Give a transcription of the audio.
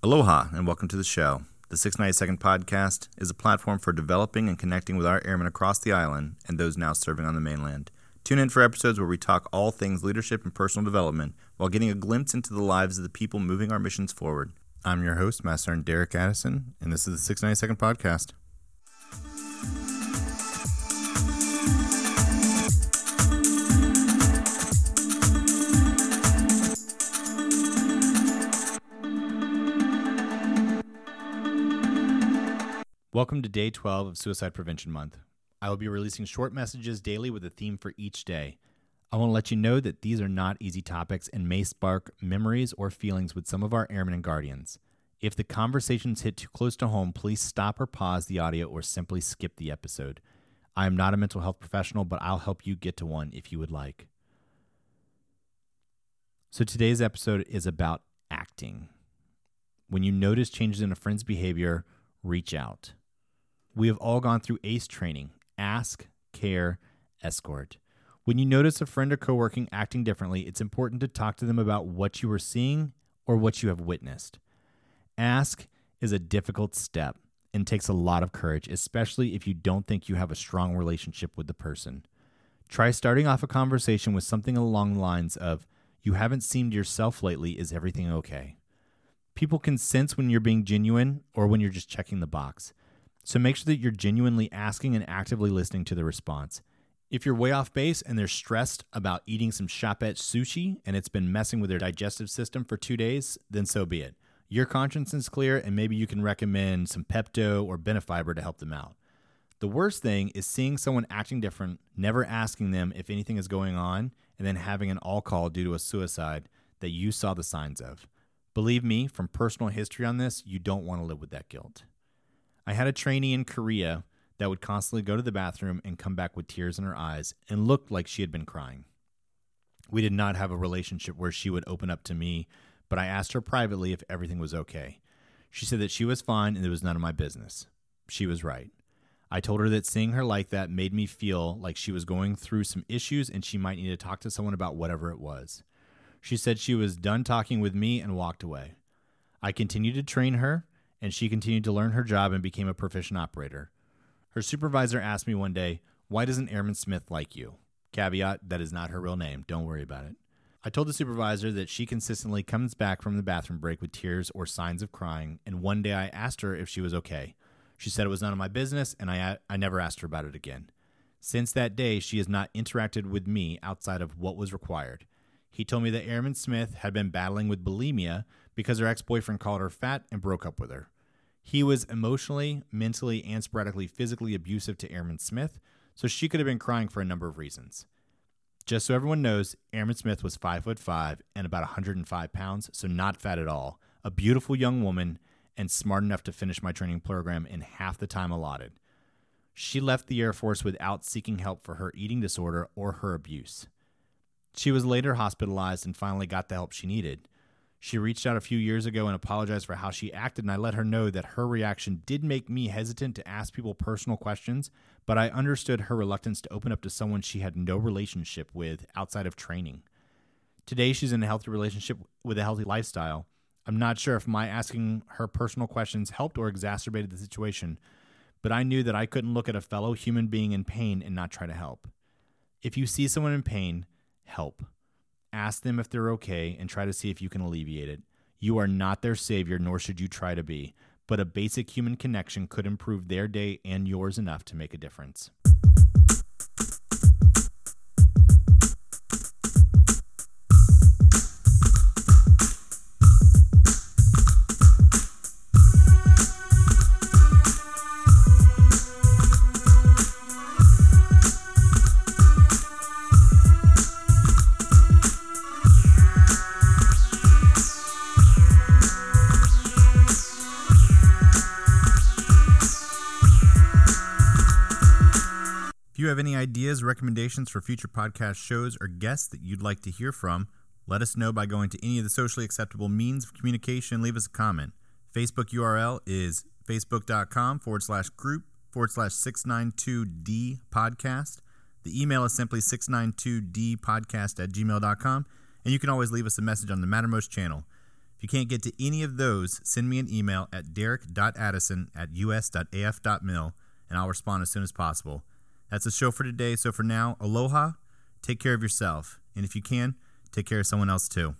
Aloha and welcome to the show. The 692nd Podcast is a platform for developing and connecting with our airmen across the island and those now serving on the mainland. Tune in for episodes where we talk all things leadership and personal development while getting a glimpse into the lives of the people moving our missions forward. I'm your host, Master Sergeant Derek Addison, and this is the 692nd Podcast. Welcome to day 12 of Suicide Prevention Month. I will be releasing short messages daily with a theme for each day. I want to let you know that these are not easy topics and may spark memories or feelings with some of our airmen and guardians. If the conversations hit too close to home, please stop or pause the audio or simply skip the episode. I am not a mental health professional, but I'll help you get to one if you would like. So today's episode is about acting. When you notice changes in a friend's behavior, reach out. We have all gone through ACE training ask, care, escort. When you notice a friend or coworker acting differently, it's important to talk to them about what you are seeing or what you have witnessed. Ask is a difficult step and takes a lot of courage, especially if you don't think you have a strong relationship with the person. Try starting off a conversation with something along the lines of, You haven't seemed yourself lately. Is everything okay? People can sense when you're being genuine or when you're just checking the box. So make sure that you're genuinely asking and actively listening to the response. If you're way off base and they're stressed about eating some Shoppette sushi and it's been messing with their digestive system for two days, then so be it. Your conscience is clear, and maybe you can recommend some Pepto or Benefiber to help them out. The worst thing is seeing someone acting different, never asking them if anything is going on, and then having an all call due to a suicide that you saw the signs of. Believe me, from personal history on this, you don't want to live with that guilt. I had a trainee in Korea that would constantly go to the bathroom and come back with tears in her eyes and looked like she had been crying. We did not have a relationship where she would open up to me, but I asked her privately if everything was okay. She said that she was fine and it was none of my business. She was right. I told her that seeing her like that made me feel like she was going through some issues and she might need to talk to someone about whatever it was. She said she was done talking with me and walked away. I continued to train her and she continued to learn her job and became a proficient operator. Her supervisor asked me one day, Why doesn't Airman Smith like you? Caveat, that is not her real name. Don't worry about it. I told the supervisor that she consistently comes back from the bathroom break with tears or signs of crying, and one day I asked her if she was okay. She said it was none of my business, and I, I never asked her about it again. Since that day, she has not interacted with me outside of what was required. He told me that Airman Smith had been battling with bulimia because her ex boyfriend called her fat and broke up with her. He was emotionally, mentally, and sporadically physically abusive to Airman Smith, so she could have been crying for a number of reasons. Just so everyone knows, Airman Smith was 5 foot 5 and about 105 pounds, so not fat at all. A beautiful young woman and smart enough to finish my training program in half the time allotted. She left the Air Force without seeking help for her eating disorder or her abuse. She was later hospitalized and finally got the help she needed. She reached out a few years ago and apologized for how she acted, and I let her know that her reaction did make me hesitant to ask people personal questions, but I understood her reluctance to open up to someone she had no relationship with outside of training. Today, she's in a healthy relationship with a healthy lifestyle. I'm not sure if my asking her personal questions helped or exacerbated the situation, but I knew that I couldn't look at a fellow human being in pain and not try to help. If you see someone in pain, help. Ask them if they're okay and try to see if you can alleviate it. You are not their savior, nor should you try to be, but a basic human connection could improve their day and yours enough to make a difference. Have any ideas, recommendations for future podcast shows, or guests that you'd like to hear from, let us know by going to any of the socially acceptable means of communication. Leave us a comment. Facebook URL is facebook.com forward slash group forward slash 692D podcast. The email is simply 692D podcast at gmail.com. And you can always leave us a message on the Mattermost channel. If you can't get to any of those, send me an email at derek.addison at us.af.mil and I'll respond as soon as possible. That's the show for today. So for now, aloha, take care of yourself, and if you can, take care of someone else too.